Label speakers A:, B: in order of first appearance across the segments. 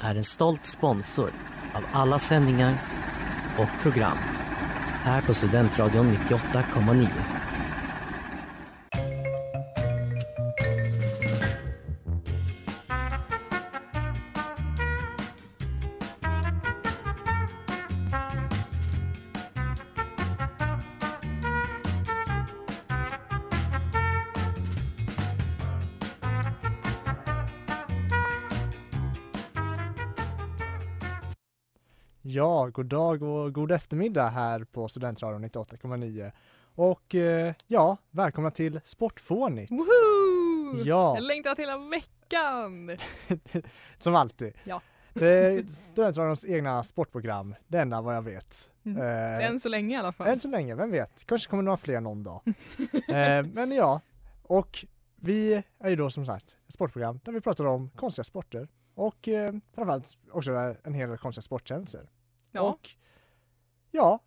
A: är en stolt sponsor av alla sändningar och program här på Studentradion 98,9.
B: God dag och god eftermiddag här på Studentradion 98,9. Och eh, ja, välkomna till Sportfånigt.
C: Woho!
B: Ja.
C: Jag längtat hela veckan!
B: Som alltid.
C: Ja.
B: Det är Studentradions egna sportprogram, det enda vad jag vet.
C: Mm.
B: Eh,
C: Så än så länge i alla fall.
B: än så länge, vem vet? Kanske kommer några fler någon dag. eh, men ja, och vi är ju då som sagt ett sportprogram där vi pratar om konstiga sporter och eh, framförallt också en hel del konstiga sporttjänster.
C: Ja.
B: Och ja,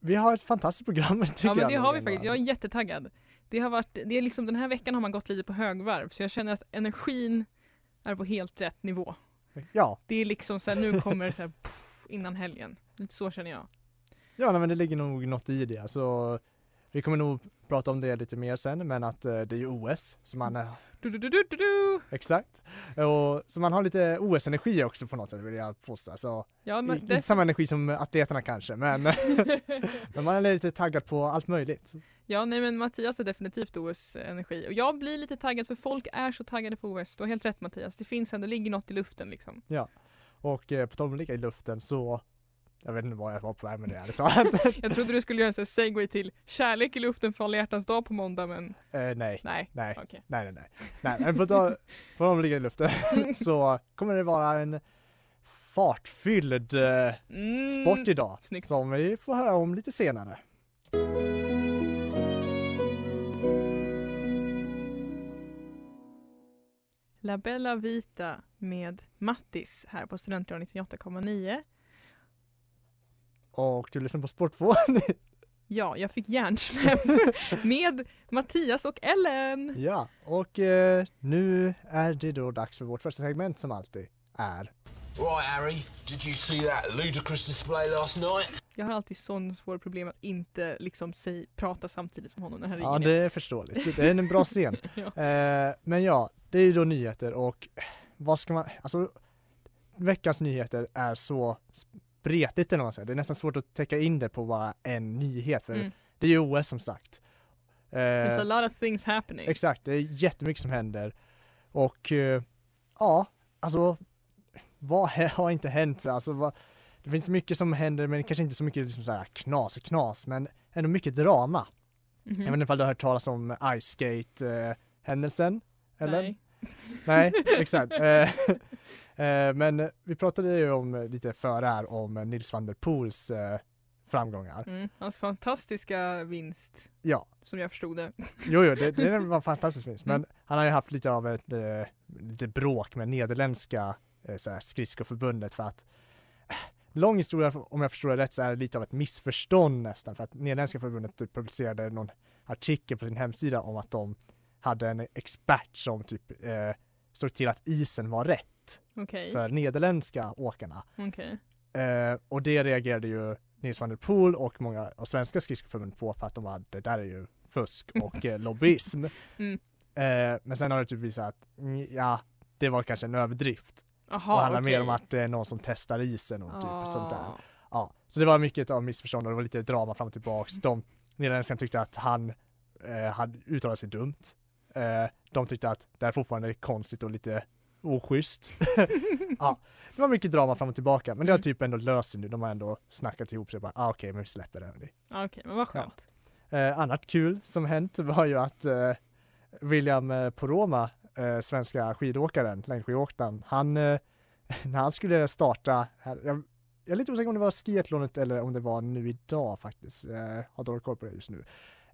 B: vi, har ett fantastiskt program tycker
C: ja men
B: jag
C: det
B: nog
C: har vi faktiskt. Jag är
B: alltså.
C: jättetaggad. Det har varit, det är liksom den här veckan har man gått lite på högvarv så jag känner att energin är på helt rätt nivå.
B: Ja,
C: Det är liksom så här, nu kommer det så här, pff, innan helgen. Lite så känner jag.
B: ja nej, men det ligger nog något i det. Så vi kommer nog prata om det lite mer sen, men att eh, det är ju OS, så man är
C: Du, du, du,
B: exakt. Och, så man har lite OS-energi också på något sätt vill jag påstå. Så,
C: Ja, men
B: inte
C: det,
B: samma energi som atleterna kanske, men, men man är lite taggad på allt möjligt.
C: ja, nej men Mattias är definitivt OS-energi. Och jag blir lite taggad för folk är så taggade på OS. Du har helt rätt Mattias. Det finns ändå, ligger något i luften liksom.
B: Och eh, på tal om att ligga i luften så, jag vet inte vad jag var på väg med det ärligt talat.
C: Jag trodde du skulle göra en sån segway till kärlek i luften för alla hjärtans dag på måndag men
B: eh, nej,
C: nej.
B: nej.
C: Okej.
B: Nej, nej, nej. nej men på tal om ligga i luften så kommer det vara en fartfylld eh,
C: Mm.
B: sport idag
C: snyggt.
B: som vi får höra om lite senare.
C: La Bella Vita med Mattis här på Studentradion 98,9.
B: Och du lyssnar på Sportvård.
C: Ja, jag fick hjärnsläpp med Mattias och Ellen.
B: ja, och eh, nu är det då dags för vårt första segment som alltid är.
D: Right, Harry, did you see that ludicrous display last night?
C: Jag har alltid sån svår problem att inte liksom säg, prata samtidigt som honom när han
B: Ja,
C: ringer.
B: det är förståeligt. Det är en bra scen.
C: Ja.
B: Eh, men ja, det är ju då nyheter och vad ska man, alltså veckans nyheter är så spretigt eller vad man säger. Det är nästan svårt att täcka in det på bara en nyhet för
C: Mm.
B: det är ju OS som sagt. Eh,
C: There's a lot of things happening.
B: exakt, det är jättemycket som händer och eh, ja, alltså vad har inte hänt? Alltså, vad, det finns mycket som händer men kanske inte så mycket liksom så här knas knas men ändå mycket drama.
C: Mhm.
B: Jag vet inte ifall du har hört talas om Ice Skate eh, händelsen? Eller?
C: Nej.
B: Nej, exakt. Eh, eh, men vi pratade ju om eh, lite före här om Nils van der Poels eh, framgångar.
C: Mm. Hans fantastiska vinst,
B: Ja,
C: som jag förstod det.
B: jo, jo, det, det var fantastiskt vinst. Men
C: Mm.
B: han har ju haft lite av ett eh, lite bråk med nederländska eh, så skridskoförbundet för att eh, Lång historia, om jag förstår det rätt, så är det lite av ett missförstånd nästan för att Nederländska förbundet typ publicerade någon artikel på sin hemsida om att de hade en expert som typ eh, såg till att isen var rätt
C: Okej.
B: för nederländska åkarna.
C: Okej.
B: Eh, och det reagerade ju Nils van der Poel och många av svenska skridskoförbund på för att de var det där är ju fusk och eh, lobbyism.
C: Mm.
B: Eh, men sen har det typ visat att mm, ja, det var kanske en överdrift.
C: Jaha,
B: och handlar mer
C: okej.
B: om att det är någon som testar isen och typ sånt där.
C: Ah.
B: Ja, så det var mycket av missförstånd och det var lite drama fram och tillbaks. De nederländskarna tyckte att han eh, hade uttalat sig dumt. Eh, de tyckte att det är fortfarande konstigt och lite oschysst. ja, det var mycket drama fram och tillbaka men det har
C: Mm.
B: typ ändå löst sig nu. De har ändå snackat ihop sig bara, ah, okej men vi släpper det. hörni."
C: Ja, Okej, men vad skönt.
B: Eh, annat kul som hänt var ju att eh, William eh, Poroma, eh, svenska skidåkaren, längdskidåkaren, han, eh, när han skulle starta, här, jag, jag är lite osäker om det var skiathlonet eller om det var nu idag faktiskt, jag har dålig koll på det just nu.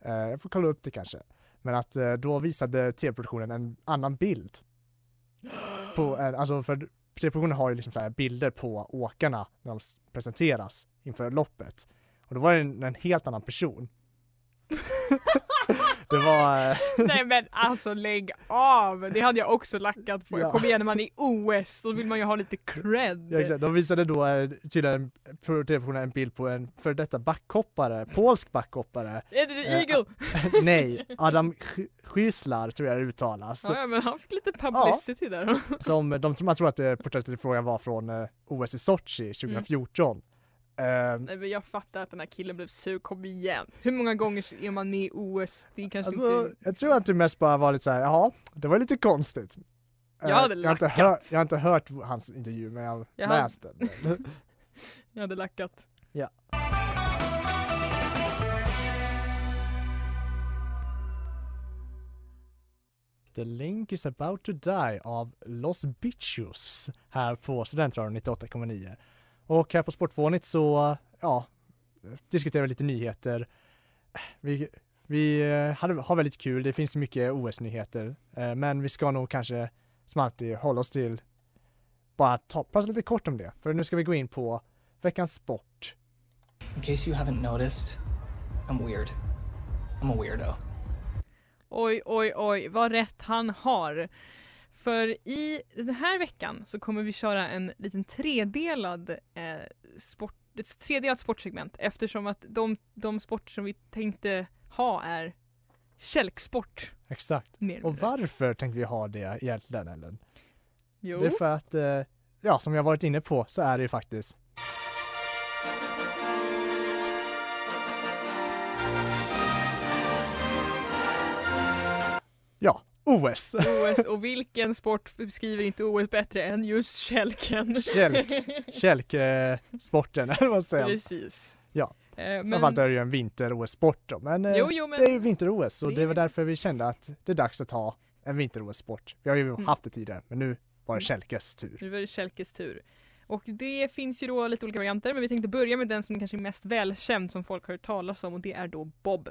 B: Eh, jag får kolla upp det kanske. Men att då visade tv-produktionen en annan bild. På en, alltså för C-produktionen har ju liksom så här bilder på åkarna när de presenteras inför loppet. Och då var det en, en helt annan person. det var, eh,
C: Nej men alltså lägg av! Det hade jag också lackat på.
B: Ja.
C: Kom igen när man är i OS, då vill man ju ha lite cred.
B: ja, exakt, de visade då eh, tydligen på tv-produktionen en bild på en för detta backhoppare, polsk backhoppare.
C: Är det
B: Eh,
C: Eagle?
B: Nej, Adam Sch- Schysslar tror jag det uttalas.
C: Ja, ja men han fick lite publicity där.
B: Som de, man tror att porträttet i fråga var från OS i Sochi 2014. Eh,
C: Nej men jag fattar att den här killen blev sur, kom igen. Hur många gånger är man med i OS? Det kanske
B: alltså,
C: inte...
B: jag tror att det mest bara var lite såhär, jaha, det var lite konstigt. Eh,
C: Jag hade
B: jag, har inte
C: lackat.
B: hört, jag har inte hört hans intervju men jag har
C: Jag hade-
B: läst den.
C: Jag hade lackat.
B: The Link is about to die av Los Bichos här på Studentradion 98,9. Och här på Sportvånigt så, ja, diskuterar vi lite nyheter. Vi, vi eh, hade, har väldigt kul, det finns mycket OS-nyheter, eh, men vi ska nog kanske som alltid hålla oss till bara ta, prata lite kort om det, för nu ska vi gå in på veckans sport.
E: In case you haven't noticed, I'm weird. I'm a weirdo.
C: Oj, oj, oj, vad rätt han har. För i den här veckan så kommer vi köra en liten tredelad eh, sport, ett tredelat sportsegment eftersom att de, de sporter som vi tänkte ha är kälksport.
B: Exakt. Och varför tänkte vi ha det egentligen Ellen?
C: Jo.
B: Det är för att, eh, ja som jag varit inne på så är det ju faktiskt Ja, OS!
C: OS och vilken sport beskriver inte OS bättre än just kälken?
B: Kälk- Kälksporten, eller vad säger?
C: Precis.
B: Ja.
C: Eh,
B: Framförallt
C: men,
B: är det ju en vinter-OS-sport då, men, eh,
C: jo, jo, men
B: det är ju vinter-OS och
C: det
B: det var därför vi kände att det är dags att ha en vinter-OS-sport. Vi har ju
C: Mm.
B: haft det tidigare, men nu var det
C: Mm.
B: Kälkes tur.
C: nu var det Kälkes tur. Och det finns ju då lite olika varianter men vi tänkte börja med den som kanske är mest välkänd som folk har hört talas om och det är då Bob.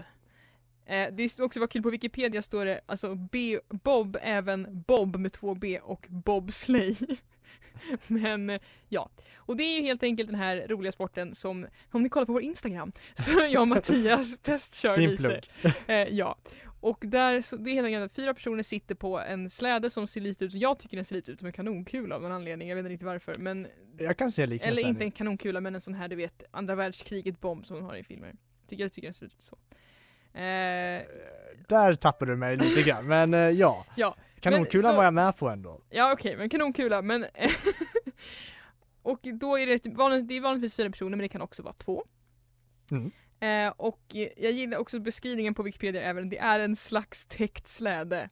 C: Eh, det står också var kul på Wikipedia står det alltså B, Bob även Bob med två B och bobsleigh. Men eh, ja, och det är ju helt enkelt den här roliga sporten som om ni kollar på vår Instagram så jag och Mattias testkör lite. Eh, ja, och där så det är helt enkelt att fyra personer sitter på en släde som ser lite ut, jag tycker den ser lite ut som en kanonkula av någon anledning, jag vet inte riktigt varför men
B: Jag kan se
C: Eller
B: liknelsen.
C: inte en kanonkula men en sån här du vet andra världskriget bomb som de har i filmer. Tycker jag tycker den ser ut så. Eh,
B: Där tappade du mig lite grann, men eh, ja.
C: Ja,
B: Kanonkulan
C: men så-
B: var jag med på ändå.
C: ja okej men kanonkula men Och då är det, ett vanligt, det är vanligtvis fyra personer men det kan också vara två.
B: Mm.
C: Eh, och jag gillar också beskrivningen på Wikipedia även, det är en slags täckt släde.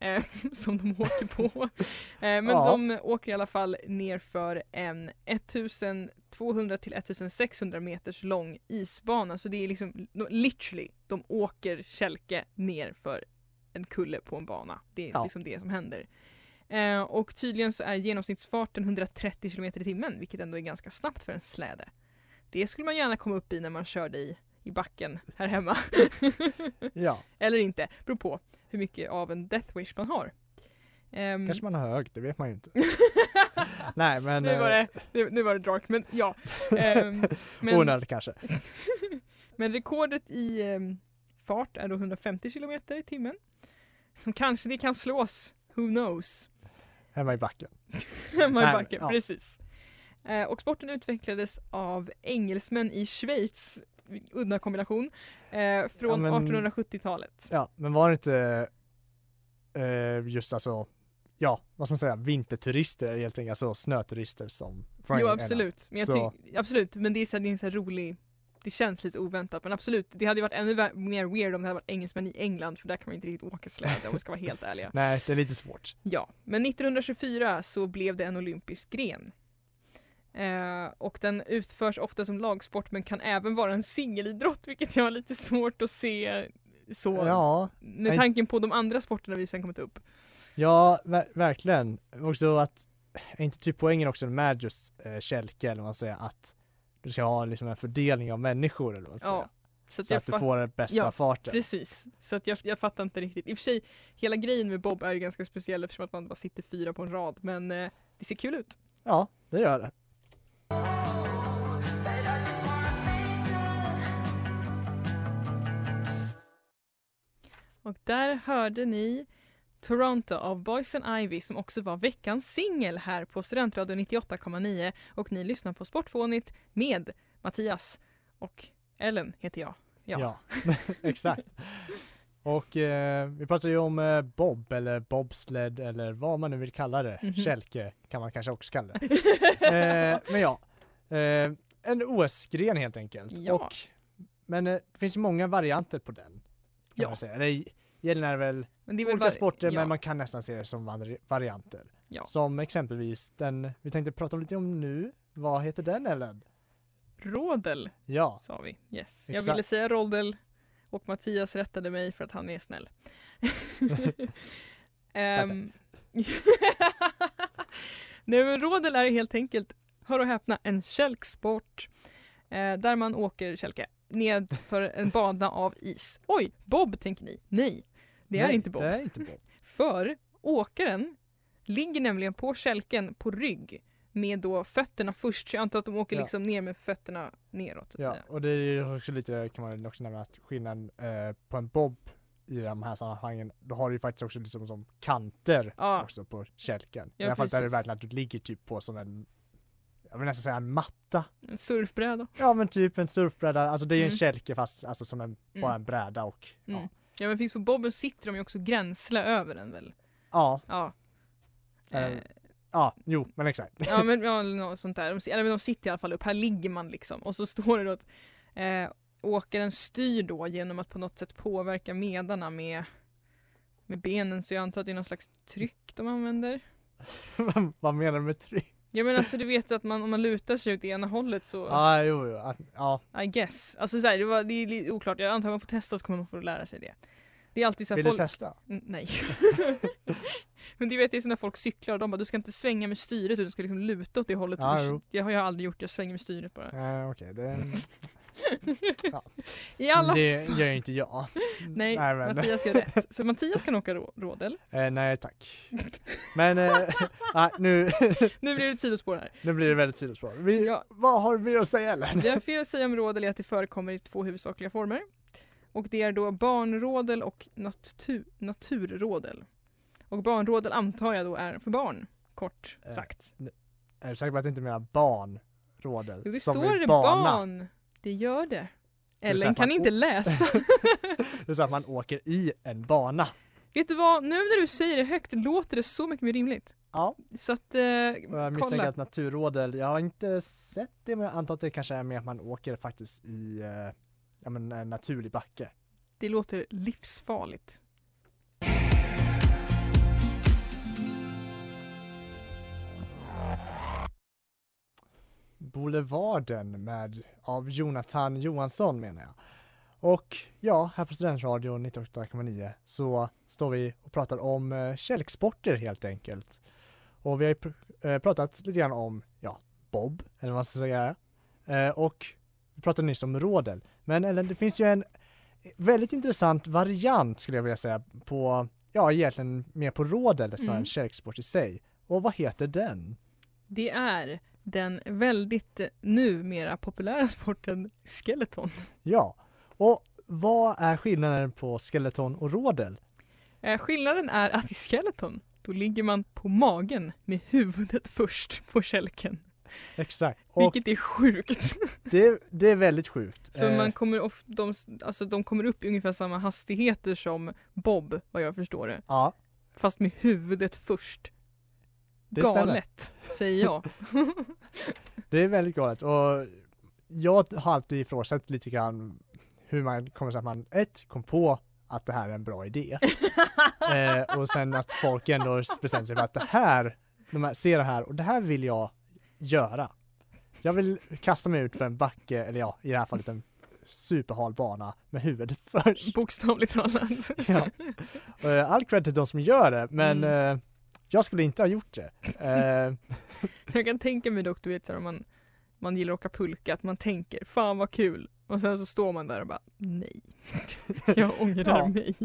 C: Eh, som de åker på. Eh, men
B: Ja.
C: de åker i alla fall ner för en 1200 till 1600 meters lång isbana. Så det är liksom literally, de åker kälke ner för en kulle på en bana. Det är
B: Ja.
C: liksom det som händer. Eh, och tydligen så är genomsnittsfarten 130 km i timmen, vilket ändå är ganska snabbt för en släde. Det skulle man gärna komma upp i när man körde i, i backen här hemma.
B: Ja,
C: Eller inte, beror på hur mycket av en death wish man har. Ehm,
B: kanske man har hög, det vet man ju inte. Nej men,
C: nu, var
B: eh,
C: det, nu, nu var det dark, men ja. Men,
B: onödigt kanske.
C: men rekordet i ehm, fart är då 150 km i timmen. Som kanske det kan slås, who knows?
B: Hemma i backen.
C: Hemma i
B: Nej,
C: backen,
B: ja.
C: precis. Eh, och sporten utvecklades av engelsmän i Schweiz, udda kombination, eh, från
B: Ja, men-
C: 1870-talet.
B: Ja, men var det inte eh, just alltså ja, vad ska man säga, vinterturister helt enkelt, alltså snöturister som
C: Jo absolut, men
B: Så-
C: absolut, men det är så det är en så rolig det känns lite oväntat men absolut, det hade ju varit ännu mer weird om det hade varit engelsmän i England för där kan man inte riktigt åka släde om vi ska vara helt ärliga.
B: Nej, det är lite svårt.
C: Ja, men 1924 så blev det en olympisk gren. Eh, och den utförs ofta som lagsport men kan även vara en singelidrott vilket jag har lite svårt att se så
B: Ja,
C: med tanken på de andra sporterna vi sen kommer ta upp.
B: ja, ver- verkligen. Också att, är inte typ poängen också med just eh, kälke eller vad man säger, att du ska ha liksom en fördelning av människor eller vad man.
C: Ja, så att
B: Så att du får den bästa
C: Ja,
B: farten.
C: Precis, så att jag, jag fattar inte riktigt. I och för sig, hela grejen med Bob är ju ganska speciell eftersom att man bara sitter fyra på en rad men eh, det ser kul ut.
B: Ja, det gör det.
C: Och där hörde ni Toronto av Boys and Ivy som också var veckans singel här på Studentradion 98,9 och ni lyssnar på Sportfånigt med Mattias och Ellen heter jag. Ja.
B: Ja, exakt. Och eh, vi pratar ju om eh, bob eller bobsled eller vad man nu vill kalla det.
C: Mhm.
B: Kälke kan man kanske också kalla det. eh, men ja, eh, en OS-gren helt enkelt.
C: Ja.
B: Och, men eh, det finns många varianter på den.
C: Ja.
B: man säga. Eller det väl
C: Men det är väl
B: olika sporter
C: ja.
B: men man kan nästan se det som vari- varianter.
C: Ja.
B: Som exempelvis den vi tänkte prata om lite om nu. Vad heter den Ellen?
C: Rodel
B: Ja,
C: sa vi. Yes. Jag
B: Exakt.
C: ville säga roddel och Mattias rättade mig för att han är snäll. Ehm, Nej men rodel är helt enkelt, hör och häpna, en kälksport. Eh, där man åker kälke ned för en bana av is. Oj, bob tänker ni? Nej, det är
B: Nej,
C: inte bob.
B: Det är inte bob.
C: För åkaren ligger nämligen på kälken på rygg med då fötterna först. Så jag antar att de åker
B: Ja.
C: liksom ner med fötterna neråt. Så att
B: Ja,
C: säga.
B: och det är också lite, kan man också nämna att skillnaden eh, på en bob i de här sammanhangen, då har du ju faktiskt också liksom som kanter
C: Ja.
B: också på kälken.
C: Ja,
B: I alla fall där är det verkligen att du ligger typ på som en, jag vill nästan säga en matta.
C: En surfbräda.
B: Ja men typ en surfbräda, alltså det är ju
C: Mm.
B: en kälke fast alltså som en, bara
C: Mm.
B: en bräda och
C: Mm.
B: ja.
C: Ja men finns på bobben sitter de ju också gränsle över den väl?
B: Ja,
C: Ja.
B: Eh,
C: Eh,
B: ja, jo men exakt.
C: ja men ja, något sånt där. De, eller men de sitter i alla fall upp, här ligger man liksom. Och så står det då att eh, åkaren styr då genom att på något sätt påverka medarna med, med benen. Så jag antar att det är någon slags tryck de använder.
B: Vad menar du med tryck?
C: Ja men alltså du vet att man, om man lutar sig åt ena hållet så
B: Ja, jo, jo, att- ja.
C: I guess. Alltså så här, det, var, det är oklart, jag antar att man får testa så kommer man få lära sig det. Det är alltid så
B: Vill du
C: folk...
B: testa?
C: Mm, Nej. Men du vet det är som när folk cyklar och de bara du ska inte svänga med styret utan du ska liksom luta åt det hållet.
B: Ja,
C: Du- det har jag aldrig gjort, jag svänger med styret bara.
B: Eh, Okej, det,
C: I alla
B: det gör ju inte jag.
C: Nej,
B: men-
C: Mattias gör rätt. Så Mattias kan åka rå- rådel.
B: Eh, nej tack. Men eh, nej, nu,
C: Nu blir det ett sidospår här.
B: nu blir det väldigt sidospår. Vi,
C: Ja.
B: Vad har vi att säga Ellen?
C: Det jag får säga om rådel är att det förekommer i två huvudsakliga former. Och det är då barnrådel och natu- naturrådel. Och barnrådel antar jag då är för barn, kort
B: Eh,
C: sagt.
B: Är du säker på att det inte menar barn? Rådel?
C: Jo, det
B: som
C: står det
B: bana?
C: barn. Det gör det. Ellen kan inte läsa.
B: Det är så att man åker i en bana.
C: Vet du vad, nu när du säger det högt låter det så mycket mer rimligt.
B: Ja,
C: Så att, eh,
B: jag misstänker
C: kolla.
B: att naturrådel, jag har inte sett det men jag antar att det kanske är mer att man åker faktiskt i eh, ja, men, en naturlig backe.
C: Det låter livsfarligt.
B: Boulevarden med, av Jonathan Johansson menar jag. Och ja, här på Studentradion 98,9 så står vi och pratar om eh, kälksporter helt enkelt. Och vi har pr- eh, pratat lite grann om, ja, bob, eller vad man ska säga. Eh, och vi pratade nyss om rådel. Men eller, det finns ju en väldigt intressant variant skulle jag vilja säga på, ja egentligen mer på rådel snarare
C: Mm.
B: än kälksport i sig. Och vad heter den?
C: Det är den väldigt numera populära sporten skeleton.
B: Ja, och vad är skillnaden på skeleton och rådel?
C: Eh, skillnaden är att i skeleton, då ligger man på magen med huvudet först på kälken.
B: Exakt, och
C: Vilket är sjukt.
B: det, det är väldigt sjukt.
C: För
B: Eh,
C: man kommer of, de, alltså, de kommer upp i ungefär samma hastigheter som Bob, vad jag förstår det.
B: Ja,
C: Fast med huvudet först.
B: Det stämmer.
C: Galet, säger jag.
B: Det är väldigt galet och jag har alltid ifrågasatt lite grann hur man kommer sig att man ett kom på att det här är en bra idé eh, och sen att folk ändå bestämmer sig för att det här, de här, ser det här och det här vill jag göra. Jag vill kasta mig ut för en backe, eller ja, i det här fallet en superhal bana med huvudet först.
C: Bokstavligt talat.
B: Ja. Eh, All cred till de som gör det, men
C: Mm.
B: eh, jag skulle inte ha gjort det. Eh,
C: Jag kan tänka mig dock, du vet så här, om man, man gillar att åka pulka, att man tänker fan vad kul. Och sen så står man där och bara nej. Jag ångrar
B: Ja.
C: mig.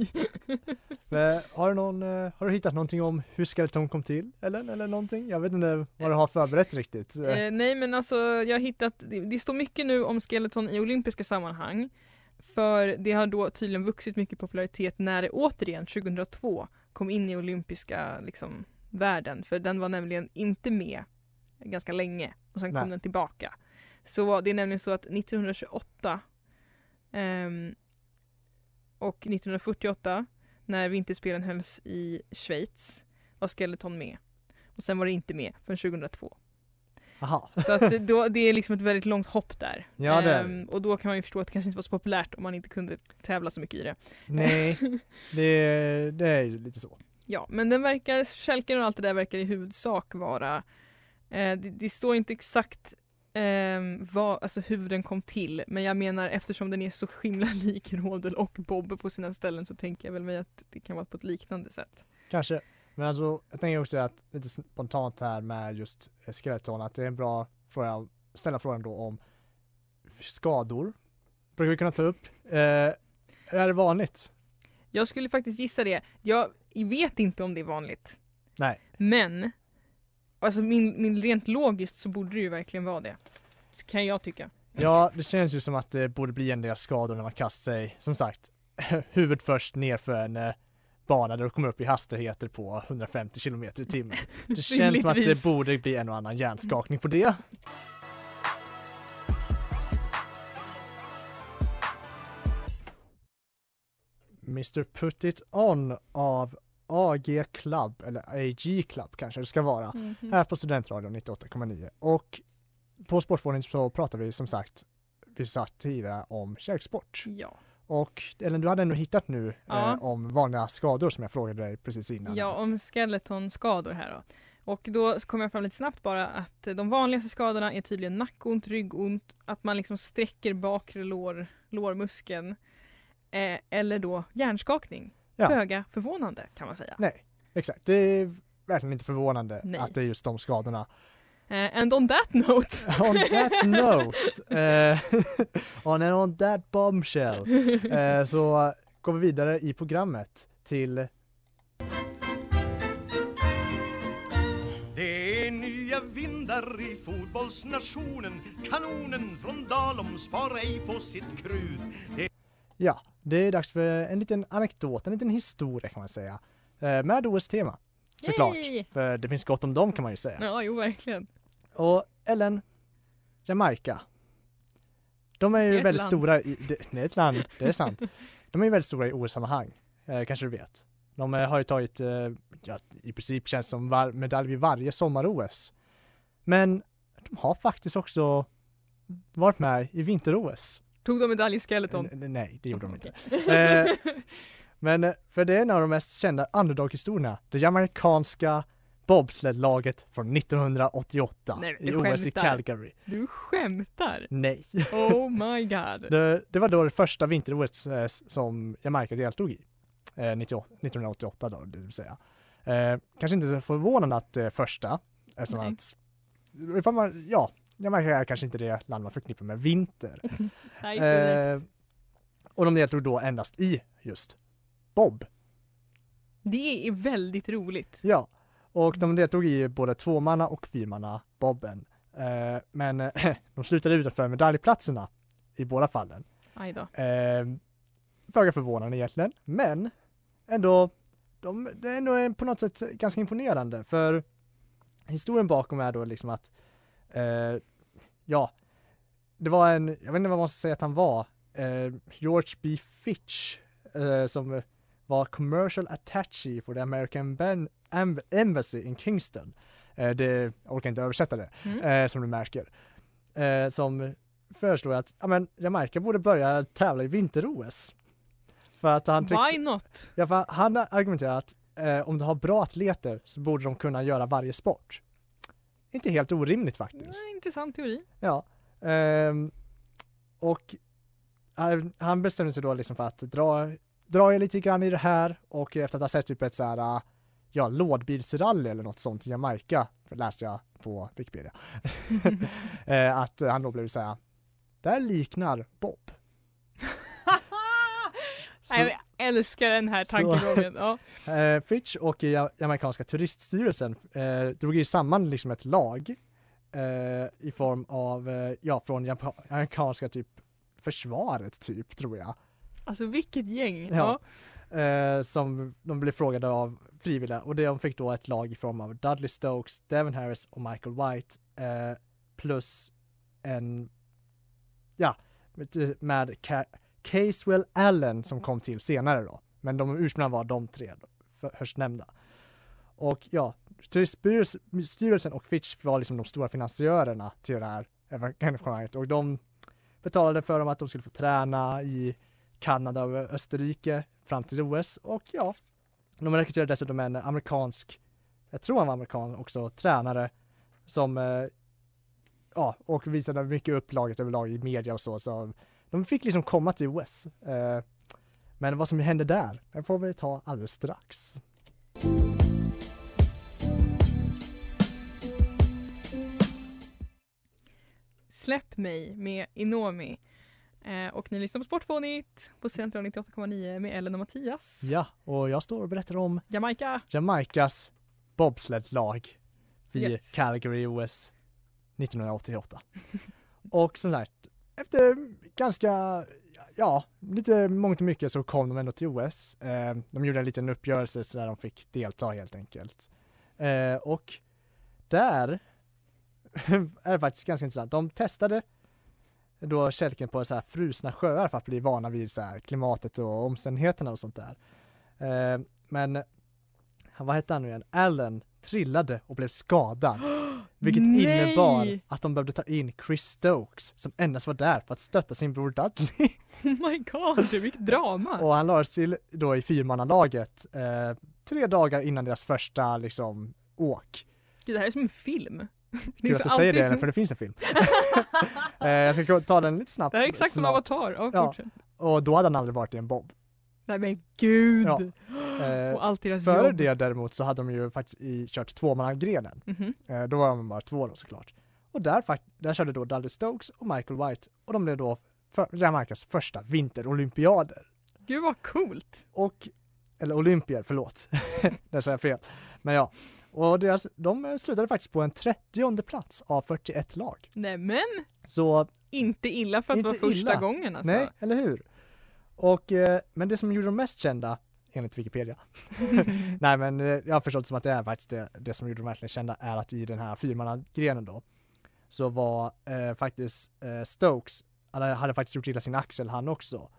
B: Eh, har, du någon, eh, har du hittat någonting om hur Skeleton kom till? Eller, eller någonting? Jag vet inte vad du har förberett riktigt. Eh,
C: Eh, nej men alltså jag har hittat, det, det står mycket nu om Skeleton i olympiska sammanhang. För det har då tydligen vuxit mycket popularitet när det återigen 2002 kom in i olympiska liksom, världen. För den var nämligen inte med ganska länge och sen kom
B: Nej.
C: den tillbaka. Så det är nämligen så att 1928 ehm, och 1948 när vinterspelen hölls i Schweiz var Skeleton med. Och sen var det inte med förrän 2002.
B: Aha.
C: Så att det, då, det är liksom ett väldigt långt hopp där.
B: Ja, det.
C: Ehm, och då kan man ju förstå att det kanske inte var så populärt om man inte kunde tävla så mycket i det.
B: Nej, det, det är ju lite så.
C: Ja, men den verkar, kälken och allt det där verkar i huvudsak vara eh, det, det står inte exakt eh, vad, alltså hur den kom till men jag menar eftersom den är så himla lik Rodel och Bob på sina ställen så tänker jag väl mig att det kan vara på ett liknande sätt.
B: Kanske. Men alltså, jag tänker också att lite spontant här med just eh, Skeleton, att det är en bra fråga, ställa frågan då om skador. Brukar vi kunna ta upp. Eh, är det vanligt?
C: Jag skulle faktiskt gissa det. Jag vet inte om det är vanligt.
B: Nej.
C: Men alltså min, min rent logiskt så borde det ju verkligen vara det. Så kan jag tycka.
B: Ja, det känns ju som att det borde bli en del skador när man kastar sig, som sagt, huvudet först ner för en eh, bana där du kommer upp i hastigheter på 150 kilometer i timmen. Det känns som att det borde bli en och annan hjärnskakning på det. Mr Put It On av AG Club, eller AG Club kanske det ska vara,
C: Mhm.
B: här på Studentradion 98,9. Och på Sportfåning så pratar vi som sagt, vi sa tidigare om kärlsport.
C: Ja.
B: Och Ellen, du hade ändå hittat nu
C: Ja.
B: eh, om vanliga skador som jag frågade dig precis innan.
C: ja, om skeletonskador här då. Och då kom jag fram lite snabbt bara att de vanligaste skadorna är tydligen nackont, ryggont, att man liksom sträcker bakre lår, lårmuskeln eh, eller då hjärnskakning.
B: Ja.
C: Föga förvånande kan man säga.
B: Nej, exakt. Det är verkligen inte förvånande
C: Nej.
B: att det är just de skadorna.
C: Eh, and on that note
B: On that note, eh, on and on that bombshell, eh, så går vi vidare i programmet till
F: Det är nya vindar i fotbollsnationen Kanonen från Dalom sparar ej på sitt krut
B: Ja, det är dags för en liten anekdot, en liten historia kan man säga. Eh, med OS-tema. Såklart.
C: Yay!
B: För det finns gott om dem kan man ju säga.
C: Ja, jo verkligen.
B: Och Ellen, Jamaica. De är ju
C: är
B: väldigt
C: land.
B: stora i, det, det är ett land, det är sant. De är ju väldigt stora i OS-sammanhang, eh, kanske du vet. De eh, har ju tagit, eh, ja, i princip känns som var, medalj vid varje sommar-OS. Men de har faktiskt också varit med i vinter-OS.
C: Tog de medalj i skeleton?
B: N- Nej, det gjorde de inte. Eh, Men eh, för det är en av de mest kända underdog-historierna. Det jamaicanska bobsledlaget från 1988
C: Nej,
B: i OS i. Calgary.
C: Du skämtar?
B: Nej.
C: Oh my god.
B: Det, det var då det första vinter-OS eh, som Jamaica deltog i. Eh, 98, 1988 då, det vill säga. Eh, kanske inte så förvånande att det första, eftersom
C: Nej.
B: att, ifall man, ja, Jamaica är kanske inte det land man förknippar med vinter.
C: Nej.
B: Eh, och de deltog då endast i just Bob.
C: Det är väldigt roligt.
B: Ja, och de deltog i både tvåmanna och fyrmanna Bobben. Eh, men eh, de slutade utanför medaljplatserna i båda fallen.
C: Aj då.
B: Eh, Föga förvånande egentligen, men ändå, de, det är ändå på något sätt ganska imponerande för historien bakom är då liksom att, eh, ja, det var en, jag vet inte vad man ska säga att han var, eh, George B. Fitch, eh, som var commercial attaché for the American ben- Em- Embassy in Kingston. Eh, det, jag orkar inte översätta det,
C: Mm.
B: eh, som du märker. Eh, som föreslår att ja, men Jamaica borde börja tävla i vinter-OS. För att han tyckte,
C: Why not?
B: ja, för han argumenterar att eh, om du har bra atleter så borde de kunna göra varje sport. Inte helt orimligt faktiskt.
C: Nej, intressant teori.
B: Ja. Ehm, och han- bestämde sig då liksom för att dra, dra lite grann i det här och efter att ha sett typ ett så här äh, ja, lådbilsrally eller något sånt i Jamaica, för läste jag på Wikipedia, Eh, att han då blev det här liknar Bob. Så-
C: älskar den här tankegången. Ja.
B: Eh, Fitch och jamaicanska turiststyrelsen eh, drog samman liksom ett lag eh, i form av, eh, ja från amerikanska typ försvaret typ tror jag.
C: Alltså vilket gäng.
B: Ja.
C: Ja.
B: Eh, som de blev frågade av frivilliga och de fick då ett lag i form av Dudley Stokes, Devon Harris och Michael White plus en, ja, med, med Caswell Casewell Allen som kom till senare då. Men de ursprungligen var de tre förstnämnda. först nämnda. Och ja, styrelsen och Fitch var liksom de stora finansiörerna till det här evenemanget och de betalade för dem att de skulle få träna i Kanada och Österrike fram till OS och ja, de rekryterade dessutom en amerikansk, jag tror han var amerikan också, tränare som eh, ja, och visade mycket upp laget överlag i media och så, så de fick liksom komma till OS. Eh, men vad som hände där, det får vi ta alldeles strax.
C: Släpp mig med Inomi. Eh, och ni lyssnar på Sportfånigt på Central 98,9 med Ellen och Mattias.
B: Ja, och jag står och berättar om
C: Jamaica.
B: Jamaicas bobsledlag vid
C: Yes.
B: Calgary OS 1988. och som sagt, efter ganska, ja, lite mångt och mycket så kom de ändå till OS. Eh, de gjorde en liten uppgörelse så där de fick delta helt enkelt. Eh, och där är det faktiskt ganska intressant. De testade då kälken på så här frusna sjöar för att bli vana vid så här klimatet och omständigheterna och sånt där. Eh, men vad hette han nu igen? Allen trillade och blev skadad. Vilket
C: Nej!
B: innebar att de behövde ta in Chris Stokes som endast var där för att stötta sin bror Dudley.
C: Oh my god, vilket drama.
B: och han lades till då i fyrmannalaget eh, tre dagar innan deras första liksom åk.
C: Gud, det här är som en film.
B: Kul att du säger det
C: som-
B: för det finns en film. eh, jag ska ta den lite snabbt.
C: Det här är exakt som
B: snart.
C: Avatar. Ja,
B: Ja. Och då hade han aldrig varit i en bob.
C: Nej men gud.
B: Ja. Eh,
C: och allt deras
B: Före
C: jobb.
B: det däremot så hade de ju faktiskt i, kört tvåmannagrenen.
C: Mhm.
B: Eh, då var de bara två då såklart. Och där, där körde då Dudley Stokes och Michael White och de blev då för, Jamaicas första vinterolympiader.
C: Gud vad coolt.
B: Och, eller olympier, förlåt. där sa jag fel. Men ja. Och deras, de eh, slutade faktiskt på en 30 plats av 41 lag.
C: Nämen,
B: Så
C: inte illa för att vara första
B: illa.
C: gången alltså.
B: nej, eller hur? Och, eh, men det som gjorde dem mest kända, enligt Wikipedia, Nej men eh, jag har förstått som att det är faktiskt det, det som gjorde dem verkligen kända är att i den här fyrmannagrenen då så var eh, faktiskt eh, Stokes, han hade- faktiskt gjort illa sin axel han också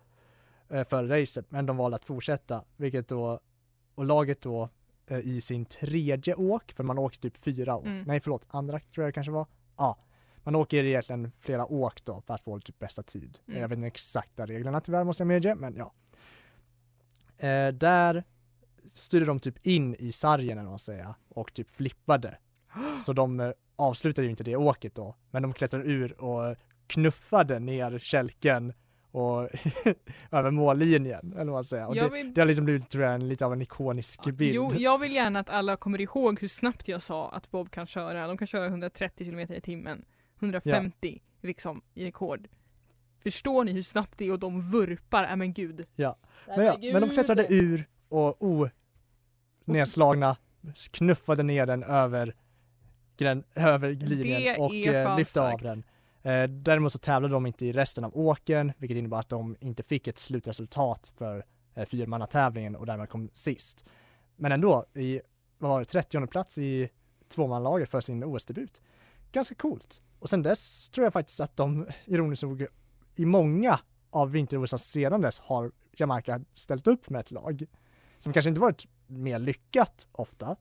B: eh, för racet. Men de valde att fortsätta vilket då och laget då eh, i sin tredje åk, för man åker typ fyra
C: Mm.
B: nej förlåt, andra tror jag det kanske var, ja man åker egentligen flera åk då för att få typ bästa tid.
C: Mm.
B: Jag vet inte exakta reglerna tyvärr måste jag medge, men ja. Eh, där styrde de typ in i sargen eller vad man säger och typ flippade. Så de eh, avslutade ju inte det åket då, men de klättrade ur och knuffade ner kälken och över mållinjen eller vad man säger. Och det,
C: vill-
B: det har liksom blivit tror jag en, lite av en ikonisk bild.
C: Jo, jag vill gärna att alla kommer ihåg hur snabbt jag sa att Bob kan köra. De kan köra 130 km i timmen. 150 liksom i rekord. Förstår ni hur snabbt det är och de vurpar? Nej men gud.
B: Ja. Men, ja, men de klättrade ur och o nedslagna knuffade ner den över, grän, över linjen och eh, lyfte av den. Eh, däremot så tävlade de inte i resten av åken vilket innebar att de inte fick ett slutresultat för eh, fyrmannatävlingen och därmed kom sist. Men ändå, i, vad var det, 30 plats i tvåmanlaget för sin OS-debut. Ganska coolt. Och sen dess tror jag faktiskt att de, ironiskt nog, i många av vinter-OS sedan dess har Jamaica ställt upp med ett lag. som kanske inte varit mer lyckat ofta.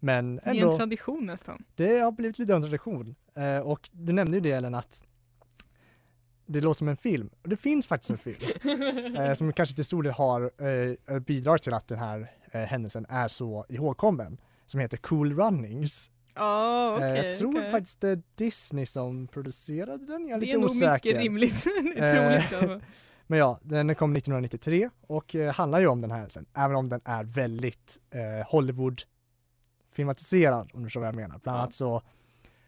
B: Men
C: Det är en
B: ändå,
C: tradition nästan.
B: det har blivit lite av en tradition. Eh, och du nämnde ju det Ellen att det låter som en film. Och det finns faktiskt en film. eh, som kanske till stor del har eh, bidragit till att den här eh, händelsen är så ihågkommen. Som heter Cool Runnings.
C: Ja,
B: Eh,
C: okej.
B: jag tror
C: okej.
B: faktiskt det är Disney som producerade den, jag är
C: Det
B: lite
C: är nog
B: osäker.
C: mycket rimligt. det är
B: Eh,
C: troligt. i alla fall.
B: Men ja, den kom 1993 och eh, handlar ju om den här händelsen, även om den är väldigt eh, Hollywood filmatiserad om du förstår vad jag menar. Bland annat så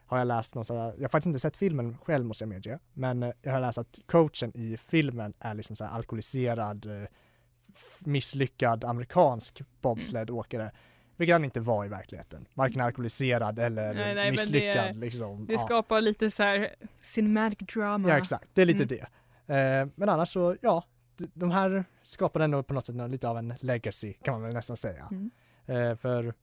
B: har jag läst någon sån jag har faktiskt inte sett filmen själv måste jag medge, men eh, jag har läst att coachen i filmen är liksom så här alkoholiserad, eh, misslyckad amerikansk bobsledåkare. Vilket han inte var i verkligheten. Varken alkoholiserad eller
C: Nej, nej, men det-
B: misslyckad. liksom.
C: Det
B: Ja.
C: skapar lite så här cinematic drama.
B: Ja exakt, det är lite
C: Mm.
B: det. Eh, men annars så, ja, de här skapar ändå på något sätt lite av en legacy kan man väl nästan säga.
C: Mm.
B: Eh, för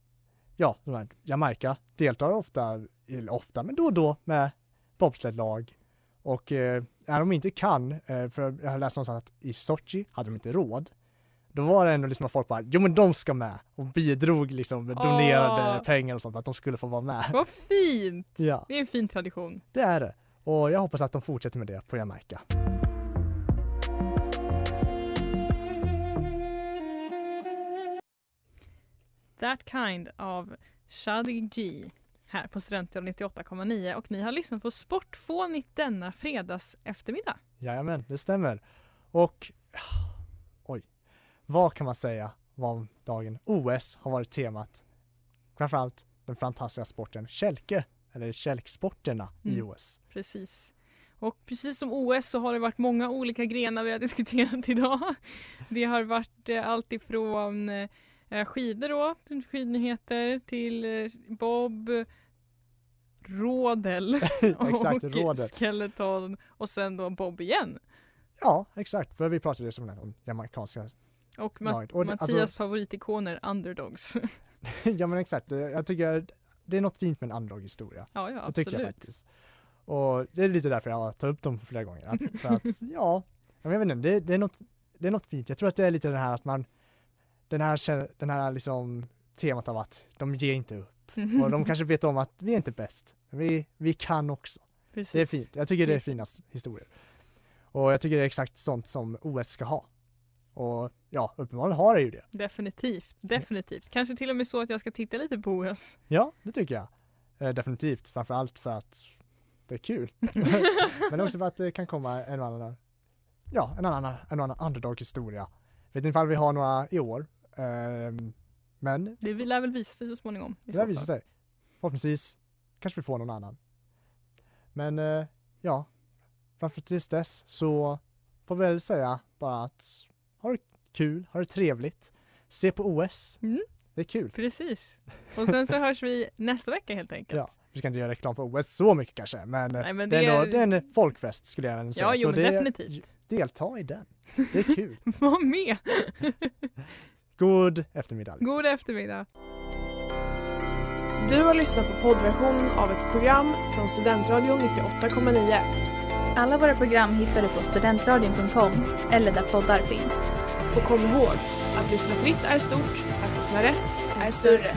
B: ja, de här, Jamaica deltar ofta, eller ofta, men då och då med bobsledlag. Och eh, när de inte kan, eh, för jag har läst någonstans att i Sochi hade de inte råd. Då var det ändå liksom att folk bara, jo men de ska med och bidrog liksom, donerade
C: Åh.
B: pengar och sånt för att de skulle få vara med.
C: Vad fint!
B: Ja,
C: Det är en fin tradition.
B: det är det. Och jag hoppas att de fortsätter med det på Jamaica.
C: That kind av Shadi G här på Studentradion 98,9 och ni har lyssnat på Sportfånigt denna fredags eftermiddag.
B: Jajamän, det stämmer. Och vad kan man säga om dagen? OS har varit temat. Framförallt den fantastiska sporten kälke, eller kälksporterna i
C: Mm.
B: OS.
C: Precis. Och precis som OS så har det varit många olika grenar vi har diskuterat idag. Det har varit eh, allt ifrån eh, skidor då, skidnyheter till eh, bob, rådel
B: Exakt,
C: och
B: rådet.
C: skeleton och sen då bob igen.
B: Ja, exakt, för vi pratade ju som sagt om jamaicanska.
C: Och, Ma-.
B: Och
C: Mattias
B: alltså-
C: favoritikoner, underdogs.
B: ja men exakt, jag tycker det är något fint med en underdog-historia.
C: ja, ja
B: Det tycker jag
C: absolut.
B: faktiskt. Och det är lite därför jag tar upp dem flera gånger. För att, ja, jag vet inte, det, det, är något, det är något fint. Jag tror att det är lite det här att man, den här, den här liksom temat av att de ger inte upp. Och de kanske vet om att vi är inte bäst, men vi, vi kan också.
C: Precis.
B: Det är fint. Jag tycker det är fina historier. Och jag tycker det är exakt sånt som OS ska ha. Och ja, uppenbarligen har det ju det.
C: Definitivt, definitivt. Kanske till och med så att jag ska titta lite på OS.
B: Ja, det tycker jag. Eh, definitivt, framförallt för att det är kul. Men också för att det kan komma en annan, ja, en annan, en annan underdog-historia. Vet inte ifall vi har några i år. ehm, men
C: Det lär väl visa sig så småningom.
B: det lär visa sig. Förhoppningsvis kanske vi får någon annan. Men eh, ja, framför tills dess så får vi väl säga bara att ha det kul, ha det trevligt. Se på OS.
C: Mm.
B: Det är kul.
C: Precis. Och sen så hörs vi nästa vecka helt enkelt.
B: Ja, vi ska inte göra reklam för OS så mycket kanske, men,
C: Nej, men
B: det,
C: det
B: är ändå,
C: är-
B: det är en folkfest skulle jag vilja säga.
C: Ja, jo,
B: så
C: men
B: det,
C: definitivt.
B: delta i den. Det är kul.
C: Var med!
B: God eftermiddag.
C: God eftermiddag.
G: Du har lyssnat på poddversion av ett program från Studentradion 98,9.
H: Alla våra program hittar du på studentradion.com eller där poddar finns.
G: Och kom ihåg, att lyssna fritt är stort, att lyssna rätt är större.